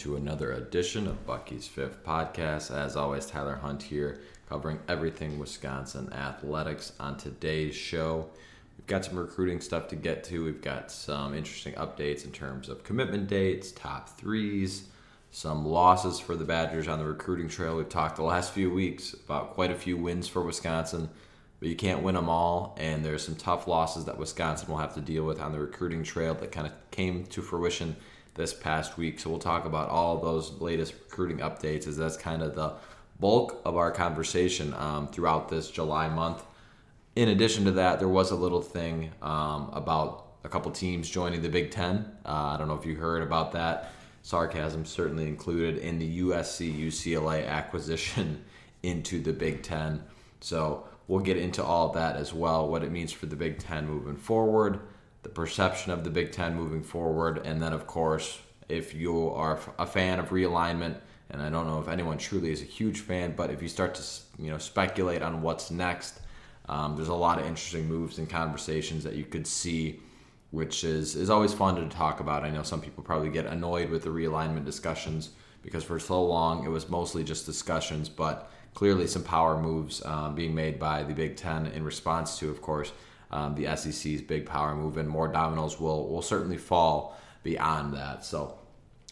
to another edition of Bucky's Fifth Podcast. As always, Tyler Hunt here, covering everything Wisconsin athletics. On today's show, we've got some recruiting stuff to get to. We've got some interesting updates in terms of commitment dates, top threes, some losses for the Badgers on the recruiting trail. We've talked the last few weeks about quite a few wins for Wisconsin, but you can't win them all. And there's some tough losses that Wisconsin will have to deal with on the recruiting trail that kind of came to fruition this past week. So we'll talk about all those latest recruiting updates as that's kind of the bulk of our conversation um, throughout this July month. In addition to that, there was a little thing um, about a couple teams joining the Big Ten. Uh, I don't know if you heard about that. Sarcasm certainly included in the USC UCLA acquisition into the Big Ten. So we'll get into all that as well, what it means for the Big Ten moving forward the perception of the Big Ten moving forward, and then of course, if you are a fan of realignment, and I don't know if anyone truly is a huge fan, but if you start to you know speculate on what's next, um, there's a lot of interesting moves and conversations that you could see, which is is always fun to talk about. I know some people probably get annoyed with the realignment discussions because for so long it was mostly just discussions, but clearly some power moves um, being made by the Big Ten in response to, of course, um, the SEC's big power move, and more dominoes will will certainly fall beyond that. So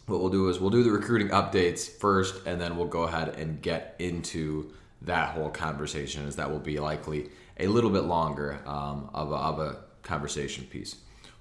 what we'll do is we'll do the recruiting updates first, and then we'll go ahead and get into that whole conversation. As that will be likely a little bit longer um, of, a, of a conversation piece.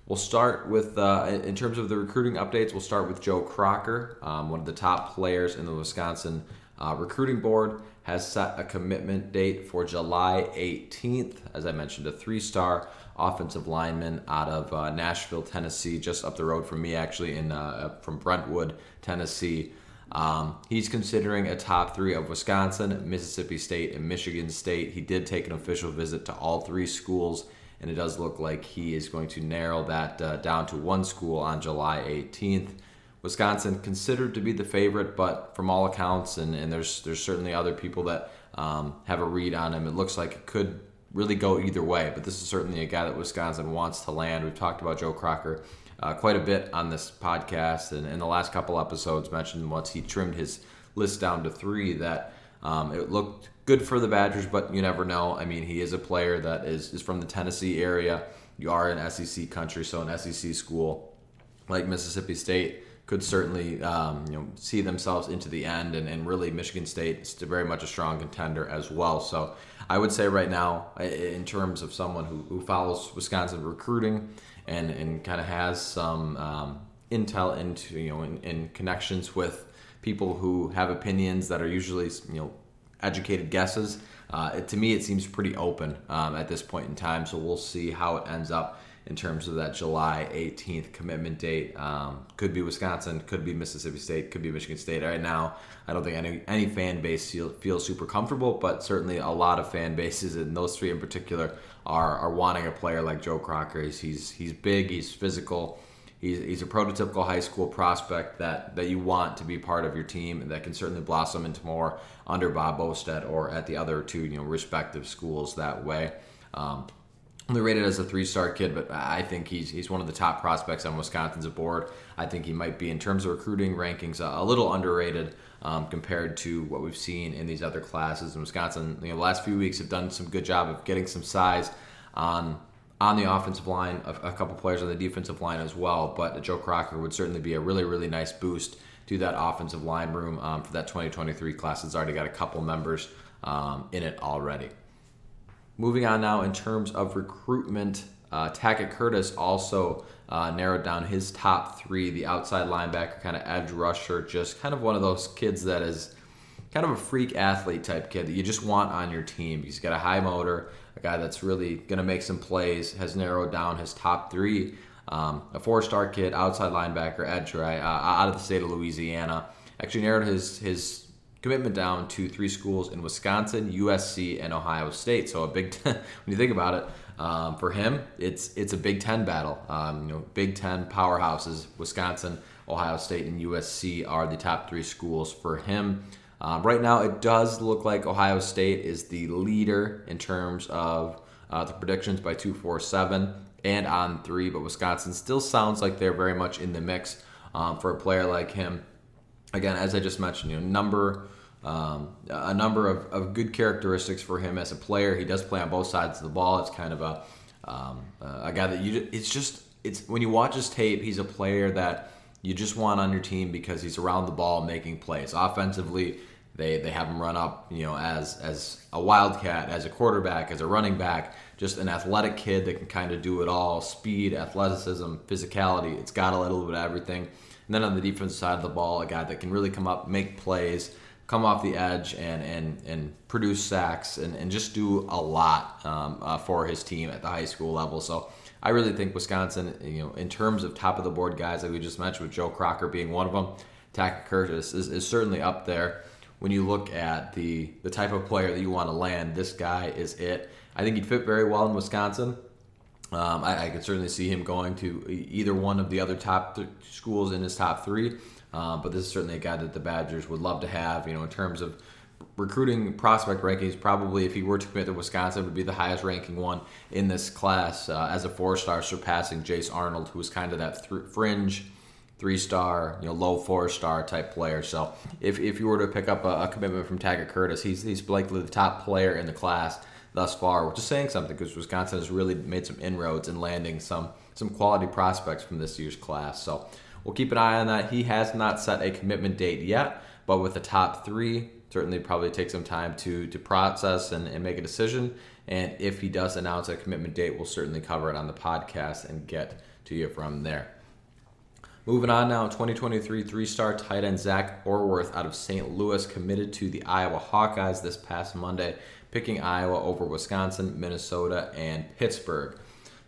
We'll start with, uh, in terms of the recruiting updates, we'll start with Joe Crocker, um, one of the top players in the Wisconsin uh, recruiting board has set a commitment date for July 18th. As I mentioned, a three star offensive lineman out of uh, Nashville, Tennessee, just up the road from me, actually, in uh, from Brentwood, Tennessee. Um, he's considering a top three of Wisconsin, Mississippi State, and Michigan State. He did take an official visit to all three schools, and it does look like he is going to narrow that uh, down to one school on July 18th. Wisconsin considered to be the favorite, but from all accounts, and, and there's there's certainly other people that um, have a read on him. It looks like it could really go either way, but this is certainly a guy that Wisconsin wants to land. We've talked about Joe Crocker uh, quite a bit on this podcast, and in the last couple episodes, mentioned once he trimmed his list down to three that um, it looked good for the Badgers, but you never know. I mean, he is a player that is is from the Tennessee area. You are in SEC country, so an SEC school like Mississippi State could certainly um, you know see themselves into the end, and, and really Michigan State is very much a strong contender as well. So I would say right now, in terms of someone who, who follows Wisconsin recruiting and and kind of has some um, intel into you know in, in connections with people who have opinions that are usually you know educated guesses. Uh, it, to me, it seems pretty open um, at this point in time. So we'll see how it ends up in terms of that July 18th commitment date. Um, could be Wisconsin, could be Mississippi State, could be Michigan State. Right now, I don't think any any fan base feel, feels super comfortable, but certainly a lot of fan bases, and those three in particular, are are wanting a player like Joe Crocker. He's he's, he's big, he's physical. He's, he's a prototypical high school prospect that, that you want to be part of your team and that can certainly blossom into more under Bob Bostad or at the other two you know respective schools that way. Um, only rated as a three-star kid, but I think he's he's one of the top prospects on Wisconsin's board. I think he might be in terms of recruiting rankings a, little underrated um, compared to what we've seen in these other classes. In Wisconsin, you know, the last few weeks have done some good job of getting some size on on the offensive line, a, a couple players on the defensive line as well. But Joe Crocker would certainly be a really really nice boost to that offensive line room um, for that 2023 class. It's already got a couple members um, in it already. Moving on now in terms of recruitment, uh, Tackett Curtis also uh, narrowed down his top three. The outside linebacker, kind of edge rusher, just kind of one of those kids that is kind of a freak athlete type kid that you just want on your team. He's got a high motor, a guy that's really going to make some plays, has narrowed down his top three. Um, a four star kid, outside linebacker, edge right, uh, out of the state of Louisiana. Actually narrowed his, his commitment down to three schools in Wisconsin, USC, and Ohio State. So a big ten, when you think about it, um, for him, it's it's a Big Ten battle. Um, you know, Big Ten powerhouses: Wisconsin, Ohio State, and USC are the top three schools for him. Um, right now, it does look like Ohio State is the leader in terms of uh, the predictions by 247 and On3, but Wisconsin still sounds like they're very much in the mix um, for a player like him. Again, as I just mentioned, you know, number um, a number of, of good characteristics for him as a player. He does play on both sides of the ball. It's kind of a um, a guy that you. It's just it's when you watch his tape, he's a player that you just want on your team because he's around the ball making plays. Offensively, they they have him run up, you know, as as a wildcat, as a quarterback, as a running back, just an athletic kid that can kind of do it all: speed, athleticism, physicality. It's got a little bit of everything. And then on the defensive side of the ball, a guy that can really come up, make plays, come off the edge, and and and produce sacks, and, and just do a lot um, uh, for his team at the high school level. So. I really think Wisconsin, you know, in terms of top of the board guys like we just mentioned, with Joe Crocker being one of them, Tackett Curtis is, is certainly up there when you look at the the type of player that you want to land, this guy is it. I think he'd fit very well in Wisconsin. Um, I, I, could certainly see him going to either one of the other top th- schools in his top three. Um, but this is certainly a guy that the Badgers would love to have. You know, in terms of recruiting prospect rankings, probably if he were to commit to Wisconsin, would be the highest ranking one in this class uh, as a four star, surpassing Jace Arnold, who was kind of that th- fringe three star, you know, low four star type player. So if, if you were to pick up a, a commitment from Tackett Curtis, he's he's likely the top player in the class thus far, which is saying something because Wisconsin has really made some inroads in landing some some quality prospects from this year's class. So we'll keep an eye on that. He has not set a commitment date yet, but with the top three, certainly probably take some time to to process and, and make a decision. And if he does announce a commitment date, we'll certainly cover it on the podcast and get to you from there. Moving on now, 2023 three star tight end Zach Ortwerth out of St. Louis committed to the Iowa Hawkeyes this past Monday, picking Iowa over Wisconsin, Minnesota, and Pittsburgh.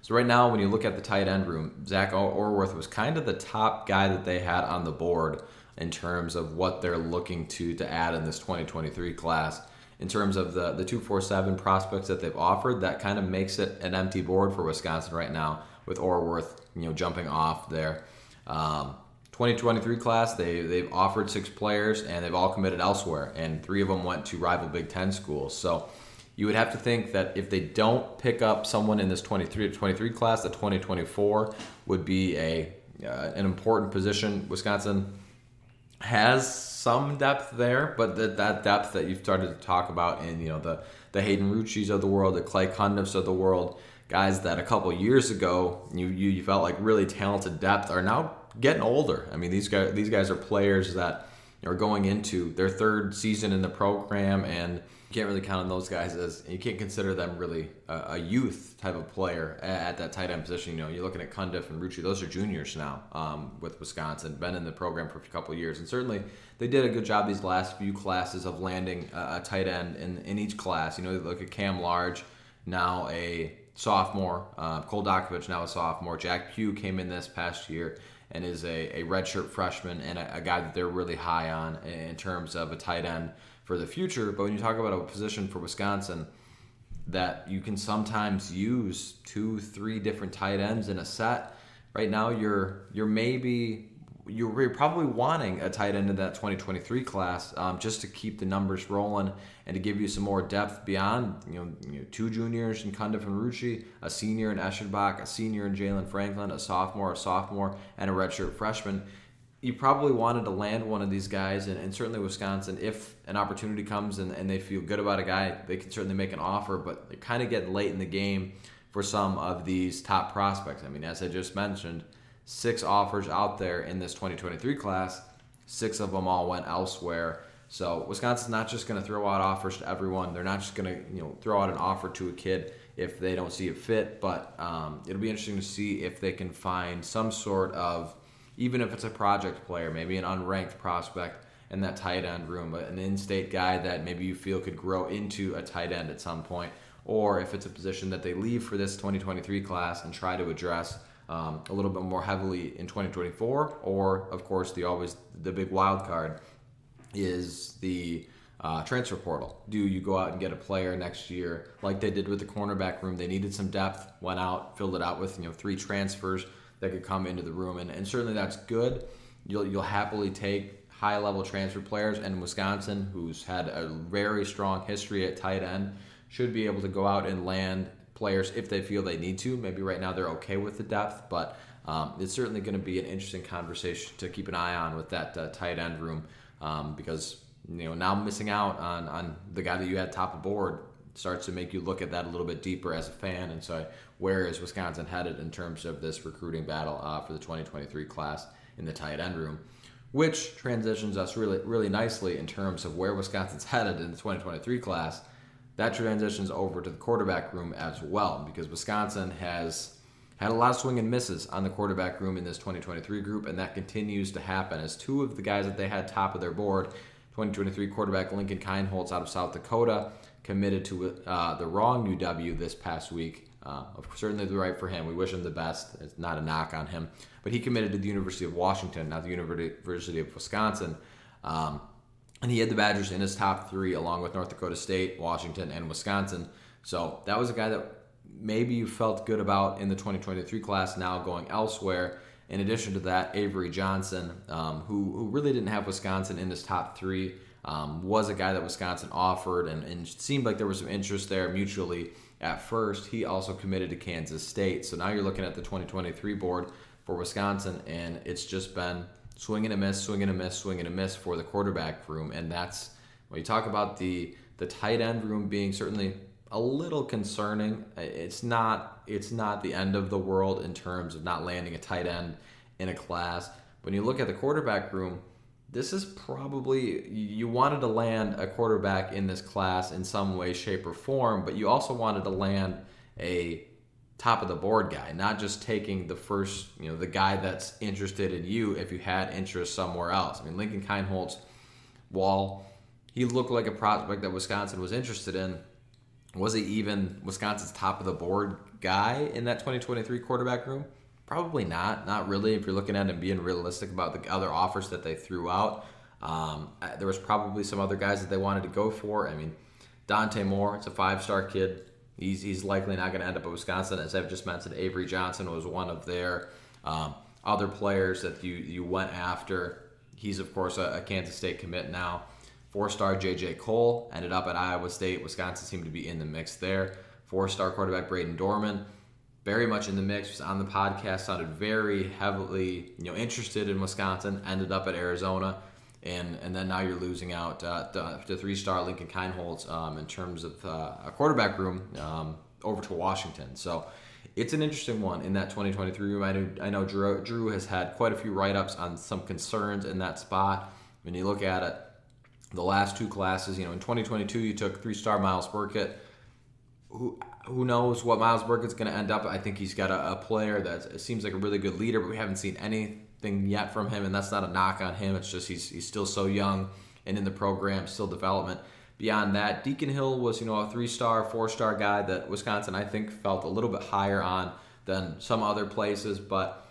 So, right now, when you look at the tight end room, Zach Ortwerth was kind of the top guy that they had on the board in terms of what they're looking to, to add in this 2023 class. In terms of the, the 247 prospects that they've offered, that kind of makes it an empty board for Wisconsin right now, with Ortwerth you know, jumping off there. Um, 2023 class, they, they've offered six players and they've all committed elsewhere, and three of them went to rival Big Ten schools. So you would have to think that if they don't pick up someone in this 23 to 23 class, the 2024 would be a uh, an important position. Wisconsin has some depth there, but that that depth that you've started to talk about in you know the the Hayden Ruccis of the world, the Clay Cundiffs of the world, guys that a couple years ago you, you, you felt like really talented depth are now getting older. I mean, these guys these guys are players that are going into their third season in the program, and you can't really count on those guys as you can't consider them really a, a youth type of player at, that tight end position. You know, you're looking at Cundiff and Rucci; those are juniors now um, with Wisconsin, been in the program for a couple years, and certainly they did a good job these last few classes of landing a, a tight end in, in each class. You know, look at Cam Large, now a sophomore. Uh, Cole Dakovich now a sophomore. Jack Pugh came in this past year and is a, a redshirt freshman and a, a, guy that they're really high on in terms of a tight end for the future. But when you talk about a position for Wisconsin that you can sometimes use two, three different tight ends in a set, right now you're you're maybe you're probably wanting a tight end in that 2023 class um, just to keep the numbers rolling and to give you some more depth beyond you know, you know two juniors in Cundiff and Rucci, a senior in Eschenbach, a senior in Jaylan Franklin, a sophomore, a sophomore, and a redshirt freshman. You probably wanted to land one of these guys, and, and certainly Wisconsin, if an opportunity comes and, and they feel good about a guy, they can certainly make an offer, but they're kind of getting late in the game for some of these top prospects. I mean, as I just mentioned, six offers out there in this 2023 class. Six of them all went elsewhere. So Wisconsin's not just going to throw out offers to everyone. They're not just going to you know throw out an offer to a kid if they don't see it fit. But um, it'll be interesting to see if they can find some sort of even if it's a project player, maybe an unranked prospect in that tight end room, but an in-state guy that maybe you feel could grow into a tight end at some point, or if it's a position that they leave for this 2023 class and try to address um, a little bit more heavily in 2024, or of course the always the big wild card is the uh, transfer portal. Do you go out and get a player next year like they did with the cornerback room? They needed some depth, went out, filled it out with you know three transfers that could come into the room, and, and certainly that's good. You'll you'll happily take high level transfer players, and Wisconsin, who's had a very strong history at tight end, should be able to go out and land players if they feel they need to. Maybe right now they're okay with the depth, but um, it's certainly going to be an interesting conversation to keep an eye on with that uh, tight end room um, because you know now missing out on on the guy that you had top of board starts to make you look at that a little bit deeper as a fan. And so, where is Wisconsin headed in terms of this recruiting battle uh, for the 2023 class in the tight end room? Which transitions us really, really nicely in terms of where Wisconsin's headed in the 2023 class. That transitions over to the quarterback room as well, because Wisconsin has had a lot of swing and misses on the quarterback room in this 2023 group, and that continues to happen as two of the guys that they had top of their board 2023 quarterback Lincoln Kienholz out of South Dakota committed to uh, the wrong UW this past week. Uh, certainly the right for him. We wish him the best. It's not a knock on him, but he committed to the University of Washington, not the University of Wisconsin. Um, and he had the Badgers in his top three, along with North Dakota State, Washington, and Wisconsin. So that was a guy that maybe you felt good about in the 2023 class. Now going elsewhere. In addition to that, Avery Johnson, um, who who really didn't have Wisconsin in his top three um, was a guy that Wisconsin offered, and, and seemed like there was some interest there mutually at first. He also committed to Kansas State. So now you're looking at the 2023 board for Wisconsin, and it's just been swing and a miss, swing and a miss, swing and a miss for the quarterback room. And that's when you talk about the the tight end room being certainly a little concerning. It's not it's not the end of the world in terms of not landing a tight end in a class. When you look at the quarterback room, this is probably you wanted to land a quarterback in this class in some way, shape, or form, but you also wanted to land a top of the board guy, not just taking the first, you know, the guy that's interested in you if you had interest somewhere else. I mean, Lincoln Kienholz, while he looked like a prospect that Wisconsin was interested in, was he even Wisconsin's top of the board guy in that 2023 quarterback room? Probably not. Not really. If you're looking at and being realistic about the other offers that they threw out, um, there was probably some other guys that they wanted to go for. I mean, Dante Moore, it's a five-star kid. He's, he's likely not going to end up at Wisconsin. As I've just mentioned, Avery Johnson was one of their um, other players that you you went after. He's of course a, a Kansas State commit now. Four-star J.J. Kohl ended up at Iowa State. Wisconsin seemed to be in the mix there. Four-star quarterback Brayden Dorman very much in the mix, was on the podcast, sounded very heavily, you know, interested in Wisconsin, ended up at Arizona, and and then now you're losing out uh, to, to three-star Lincoln Kienholz um, in terms of uh, a quarterback room um, over to Washington. So it's an interesting one in that 2023 room. I know, I know Drew, Drew has had quite a few write-ups on some concerns in that spot. When you look at it, the last two classes, you know, in 2022 you took three-star Myles Burkett, who who knows what Myles Burkett's going to end up. I think he's got a, a player that seems like a really good leader, but we haven't seen anything yet from him, and that's not a knock on him. It's just he's he's still so young and in the program, still development. Beyond that, Deacon Hill was you know a three star, four star guy that Wisconsin I think felt a little bit higher on than some other places, but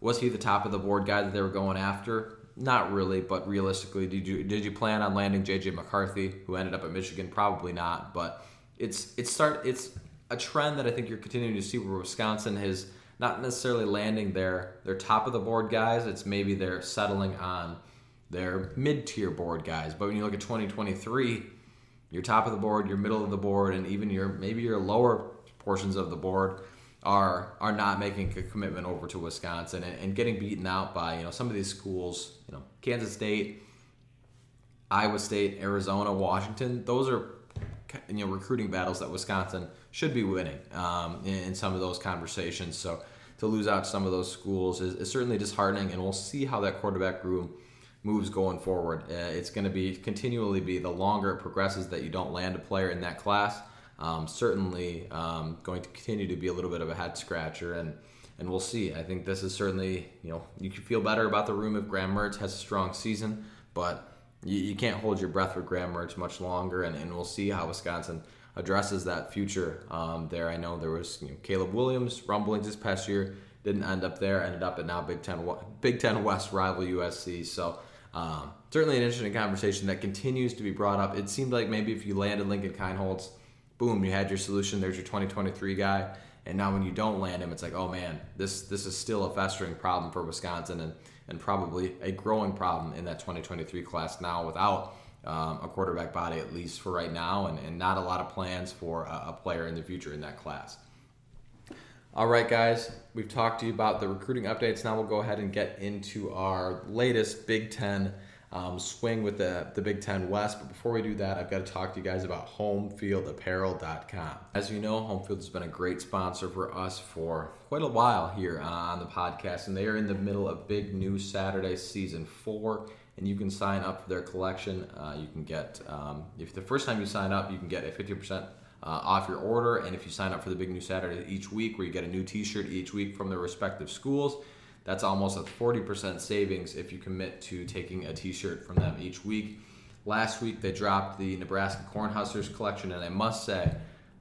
was he the top of the board guy that they were going after? Not really, but realistically, did you did you plan on landing JJ McCarthy, who ended up at Michigan? Probably not, but it's it's start it's a trend that I think you're continuing to see where Wisconsin has not necessarily landing their their top of the board guys. It's maybe they're settling on their mid tier board guys. But when you look at 2023, your top of the board, your middle of the board, and even your maybe your lower portions of the board are are not making a commitment over to Wisconsin and, and getting beaten out by you know some of these schools. You know Kansas State, Iowa State, Arizona, Washington. Those are you know recruiting battles that Wisconsin should be winning um, in, in, some of those conversations. So to lose out to some of those schools is, is certainly disheartening, and we'll see how that quarterback room moves going forward. Uh, it's going to be continually be the longer it progresses that you don't land a player in that class. Um, certainly um, going to continue to be a little bit of a head scratcher and and we'll see. I think this is certainly, you know, you can feel better about the room if Graham Mertz has a strong season, but you, you can't hold your breath for Graham Mertz much longer, and, and we'll see how Wisconsin addresses that future um, there. I know there was you know, Caleb Williams rumblings this past year, didn't end up there, ended up at now Big Ten Big Ten West rival USC. So Um, certainly an interesting conversation that continues to be brought up. It seemed like maybe if you landed Lincoln Kienholz, boom, you had your solution. There's your 2023 guy. And now when you don't land him, it's like, oh man, this this is still a festering problem for Wisconsin and, and probably a growing problem in that 2023 class now without um, a quarterback body, at least for right now, and, and not a lot of plans for a, a player in the future in that class. All right, guys, we've talked to you about the recruiting updates. Now we'll go ahead and get into our latest Big Ten um, swing with the, the Big Ten West. But before we do that, I've got to talk to you guys about homefieldapparel.com. As you know, Homefield has been a great sponsor for us for quite a while here on the podcast, and they are in the middle of Big News Saturday Season 4 and you can sign up for their collection. Uh, you can get, um, if the first time you sign up, you can get a 50% uh, off your order. And if you sign up for the Big New Saturday each week, where you get a new t shirt each week from their respective schools, that's almost a 40% savings if you commit to taking a t shirt from them each week. Last week, they dropped the Nebraska Cornhuskers collection, and I must say,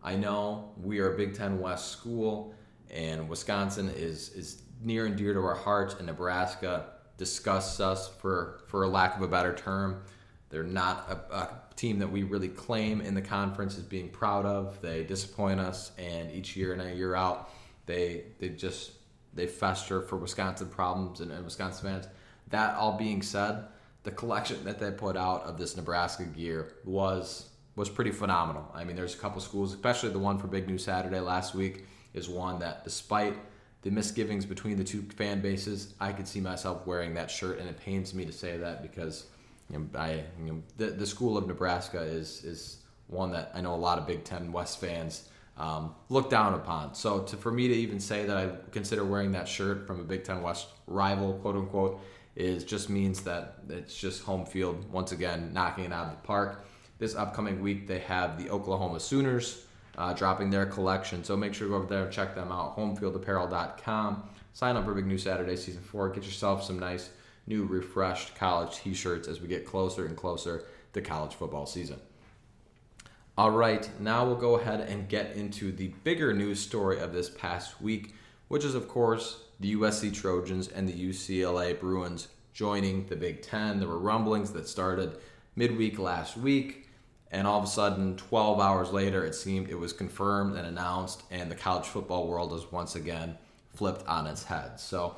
I know we are a Big Ten West school, and Wisconsin is, is near and dear to our hearts, and Nebraska disgusts us for for lack of a better term. They're not a, a, team that we really claim in the conference as being proud of. They disappoint us, and each year in and year out, they they just they fester for Wisconsin problems and, and Wisconsin fans. That all being said, the collection that they put out of this Nebraska gear was was pretty phenomenal. I mean, there's a couple schools, especially the one for Big News Saturday last week, is one that despite the misgivings between the two fan bases, I could see myself wearing that shirt, and it pains me to say that because you know, I, you know, the, the school of Nebraska is is one that I know a lot of Big Ten West fans um, look down upon. So to, for me to even say that I consider wearing that shirt from a Big Ten West rival, quote unquote, is just means that it's just home field once again knocking it out of the park. This upcoming week they have the Oklahoma Sooners uh, dropping their collection. So make sure to go over there and check them out. Homefieldapparel.com. Sign up for Big New Saturday Season 4. Get yourself some nice, new, refreshed college t shirts as we get closer and closer to college football season. All right, now we'll go ahead and get into the bigger news story of this past week, which is, of course, the USC Trojans and the UCLA Bruins joining the Big Ten. There were rumblings that started midweek last week and all of a sudden 12 hours later it seemed it was confirmed and announced and the college football world is once again flipped on its head so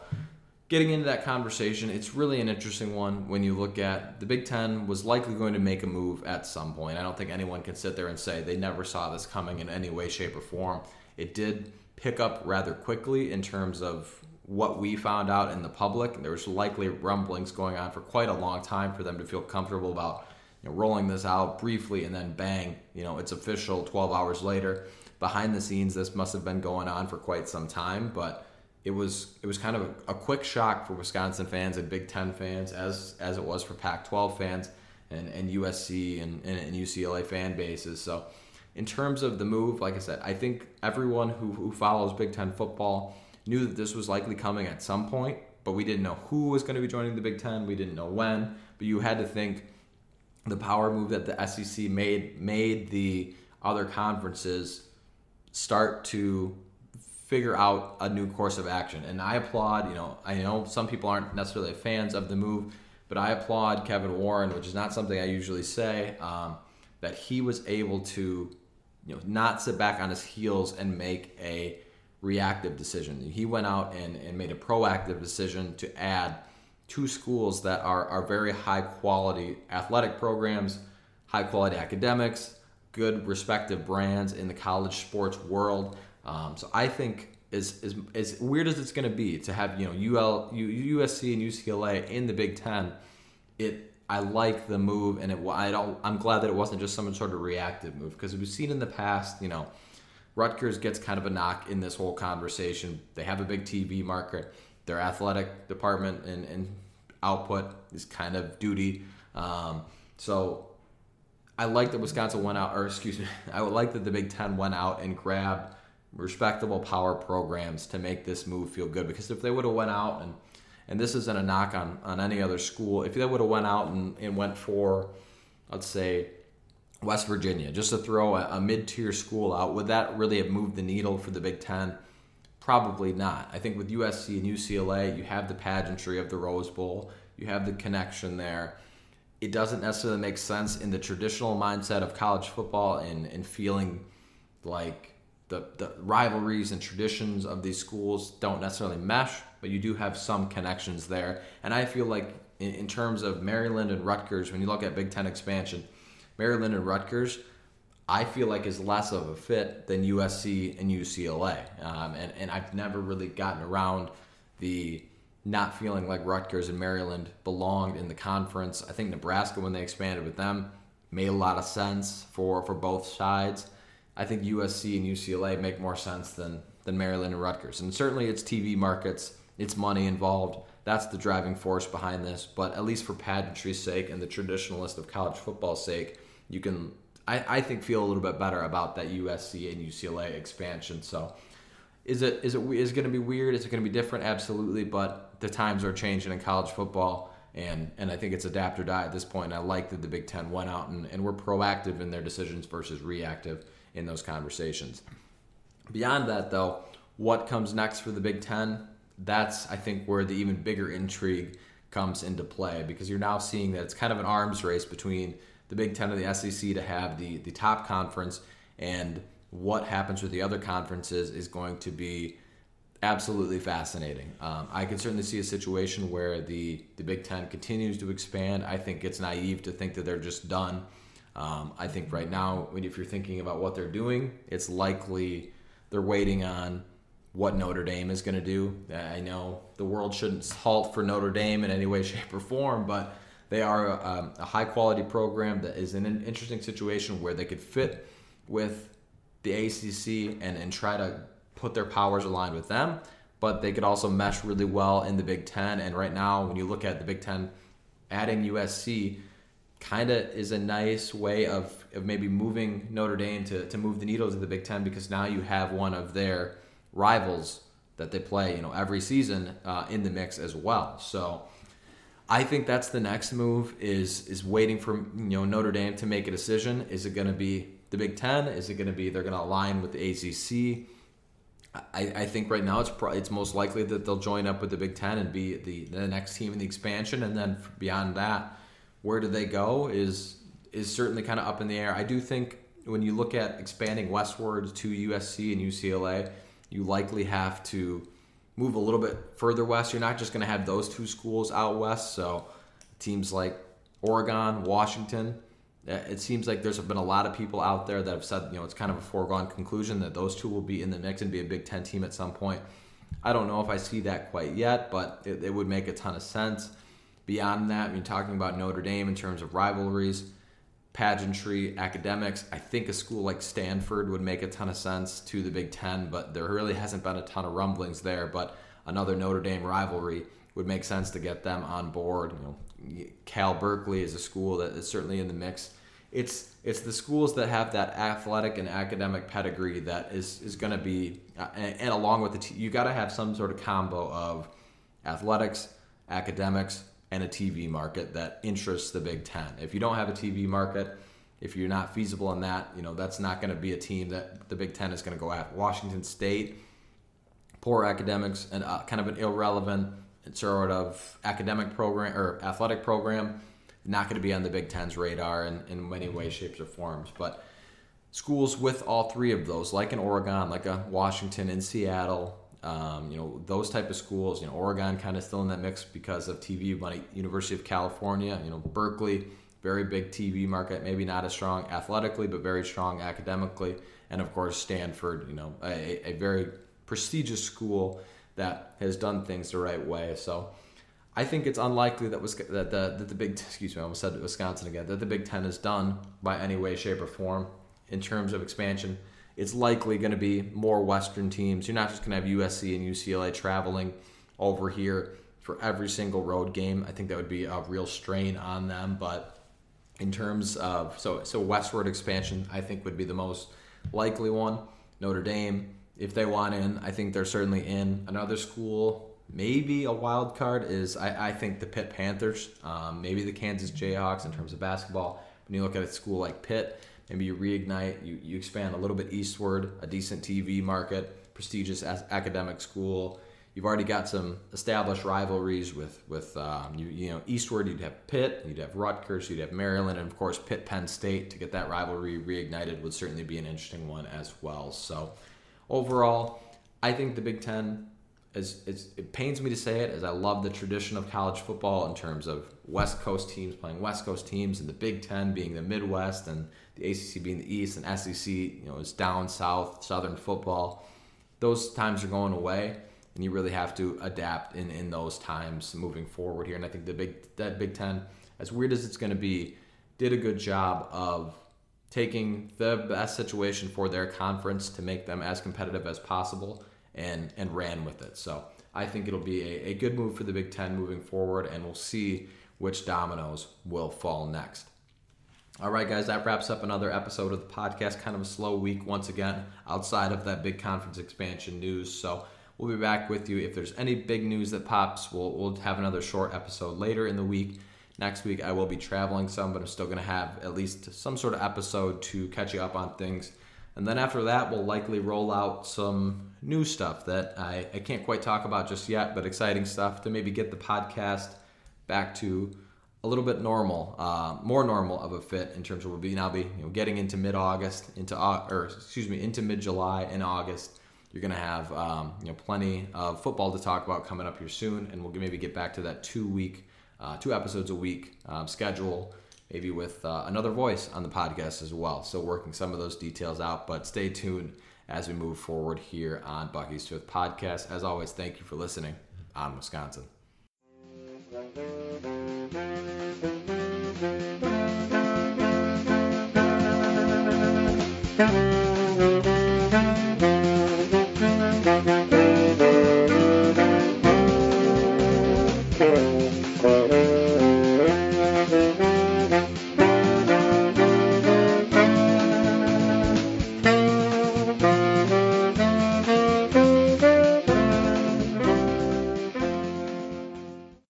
getting into that conversation it's really an interesting one when you look at the big ten was likely going to make a move at some point. I don't think anyone can sit there and say they never saw this coming in any way shape or form. It did pick up rather quickly in terms of what we found out in the public. There was likely rumblings going on for quite a long time for them to feel comfortable about you know, rolling this out briefly and then bang, you know, it's official 12 hours later. Behind the scenes, this must have been going on for quite some time, but it was it was kind of a, a quick shock for Wisconsin fans and Big Ten fans, as as it was for Pac-12 fans and, and USC and, and, UCLA fan bases. So, in terms of the move, like I said, I think everyone who, who follows Big Ten football knew that this was likely coming at some point, but we didn't know who was going to be joining the Big Ten. We didn't know when, but you had to think the power move that the SEC made made the other conferences start to figure out a new course of action. And I applaud, you know, I know some people aren't necessarily fans of the move, but I applaud Kevin Warren, which is not something I usually say, um, that he was able to, you know, not sit back on his heels and make a reactive decision. He went out and, and made a proactive decision to add two schools that are, are very high quality athletic programs, high quality academics, good respective brands in the college sports world. Um, so I think as, as, as weird as it's going to be to have you know UL, USC and UCLA in the Big Ten, it I like the move and it I don't I'm glad that it wasn't just some sort of reactive move because we've seen in the past you know Rutgers gets kind of a knock in this whole conversation. They have a big TV market their athletic department and, and output is kind of duty. Um, so I like that Wisconsin went out, or excuse me, I would like that the Big Ten went out and grabbed respectable power programs to make this move feel good. Because if they would have went out and and this isn't a knock on, on any other school, if they would have went out and, and went for, let's say, West Virginia, just to throw a, a mid-tier school out, would that really have moved the needle for the Big Ten? Probably not. I think with USC and UCLA, you have the pageantry of the Rose Bowl. You have the connection there. It doesn't necessarily make sense in the traditional mindset of college football and, and feeling like the, the rivalries and traditions of these schools don't necessarily mesh, but you do have some connections there. And I feel like in, in terms of Maryland and Rutgers, when you look at Big Ten expansion, Maryland and Rutgers, I feel like is less of a fit than USC and UCLA. Um, and, and I've never really gotten around the not feeling like Rutgers and Maryland belonged in the conference. I think Nebraska, when they expanded with them, made a lot of sense for, for both sides. I think USC and UCLA make more sense than, than Maryland and Rutgers. And certainly it's TV markets, it's money involved. That's the driving force behind this. But at least for pageantry's sake and the traditionalist of college football's sake, you can I, I think feel a little bit better about that USC and UCLA expansion. So is it is it is it going to be weird? Is it going to be different? Absolutely, but the times are changing in college football, and and I think it's adapt or die at this point. I like that the Big Ten went out and, and were proactive in their decisions versus reactive in those conversations. Beyond that, though, what comes next for the Big Ten? That's I think where the even bigger intrigue comes into play because you're now seeing that it's kind of an arms race between the Big Ten and the SEC to have the the top conference, and what happens with the other conferences is going to be absolutely fascinating. Um, I can certainly see a situation where the the Big Ten continues to expand. I think it's naive to think that they're just done. Um, I think right now, if you're thinking about what they're doing, it's likely they're waiting on what Notre Dame is going to do. I know the world shouldn't halt for Notre Dame in any way, shape, or form, but they are a, um, a high quality program that is in an interesting situation where they could fit with the ACC and, and try to put their powers aligned with them, but they could also mesh really well in the Big Ten. And right now, when you look at the Big Ten, adding USC kind of is a nice way of, of maybe moving Notre Dame to, to move the needle to the Big Ten because now you have one of their rivals that they play, you know, every season uh, in the mix as well. So I think that's the next move is is waiting for you know Notre Dame to make a decision. Is it going to be the Big Ten? Is it going to be they're going to align with the ACC? I, I think right now it's pro- it's most likely that they'll join up with the Big Ten and be the, the next team in the expansion, and then beyond that, where do they go is is certainly kind of up in the air. I do think when you look at expanding westwards to USC and UCLA, you likely have to move a little bit further west, you're not just going to have those two schools out west. So teams like Oregon, Washington, eh, it seems like there's been a lot of people out there that have said, you know, it's kind of a foregone conclusion that those two will be in the mix and be a Big Ten team at some point. I don't know if I see that quite yet, but it, it would make a ton of sense. Beyond that, I mean, talking about Notre Dame in terms of rivalries, pageantry, academics. I think a school like Stanford would make a ton of sense to the Big Ten, but there really hasn't been a ton of rumblings there. But another Notre Dame rivalry would make sense to get them on board. You know, Cal Berkeley is a school that is certainly in the mix. It's it's the schools that have that athletic and academic pedigree that is is going to be, uh, and, and, along with the t- you got to have some sort of combo of athletics, academics, and a TV market that interests the Big Ten. If you don't have a TV market, if you're not feasible in that, you know that's not going to be a team that the Big Ten is going to go at. Washington State, poor academics and uh, kind of an irrelevant sort of academic program or athletic program, not going to be on the Big Ten's radar in, in many ways, shapes, or forms. But schools with all three of those, like in Oregon, like a Washington in Seattle, um, you know, those type of schools, you know, Oregon kind of still in that mix because of TV money. University of California, you know, Berkeley, very big TV market, maybe not as strong athletically, but very strong academically. And of course, Stanford, you know, a, a very prestigious school that has done things the right way. So I think it's unlikely that was that the that the Big excuse me, I almost said Wisconsin again that the Big Ten is done by any way, shape, or form in terms of expansion it's likely going to be more Western teams. You're not just going to have USC and UCLA traveling over here for every single road game. I think that would be a real strain on them. But in terms of so so westward expansion, I think would be the most likely one. Notre Dame, if they want in, I think they're certainly in. Another school, maybe a wild card is I, I think the Pitt Panthers, um, maybe the Kansas Jayhawks in terms of basketball. When you look at a school like Pitt, maybe you reignite, you, you expand a little bit eastward, a decent TV market, prestigious academic school. You've already got some established rivalries with with um, you you know eastward. You'd have Pitt, you'd have Rutgers, you'd have Maryland, and of course Pitt Penn State. To get that rivalry reignited would certainly be an interesting one as well. So overall, I think the Big Ten as it pains me to say it, as I love the tradition of college football in terms of West Coast teams playing West Coast teams, and the Big Ten being the Midwest, and the ACC being the East, and SEC, you know, is down south, Southern football. Those times are going away, and you really have to adapt in in those times moving forward here. And I think the Big that Big Ten, as weird as it's going to be, did a good job of taking the best situation for their conference to make them as competitive as possible and and ran with it. So I think it'll be a, a good move for the Big Ten moving forward, and we'll see which dominoes will fall next. All right, guys, that wraps up another episode of the podcast. Kind of a slow week once again, outside of that big conference expansion news. So we'll be back with you. If there's any big news that pops, we'll, we'll have another short episode later in the week. Next week, I will be traveling some, but I'm still going to have at least some sort of episode to catch you up on things and then after that, we'll likely roll out some new stuff that I, I can't quite talk about just yet, but exciting stuff to maybe get the podcast back to a little bit normal, uh, more normal of a fit in terms of we'll be now be you know, getting into mid August, into or excuse me, into mid July and August. You're gonna have um, you know plenty of football to talk about coming up here soon, and we'll maybe get back to that two week, uh, two episodes a week um, schedule maybe with uh, another voice on the podcast as well. Still working some of those details out, but stay tuned as we move forward here on Bucky's Fifth Podcast. As always, thank you for listening on Wisconsin.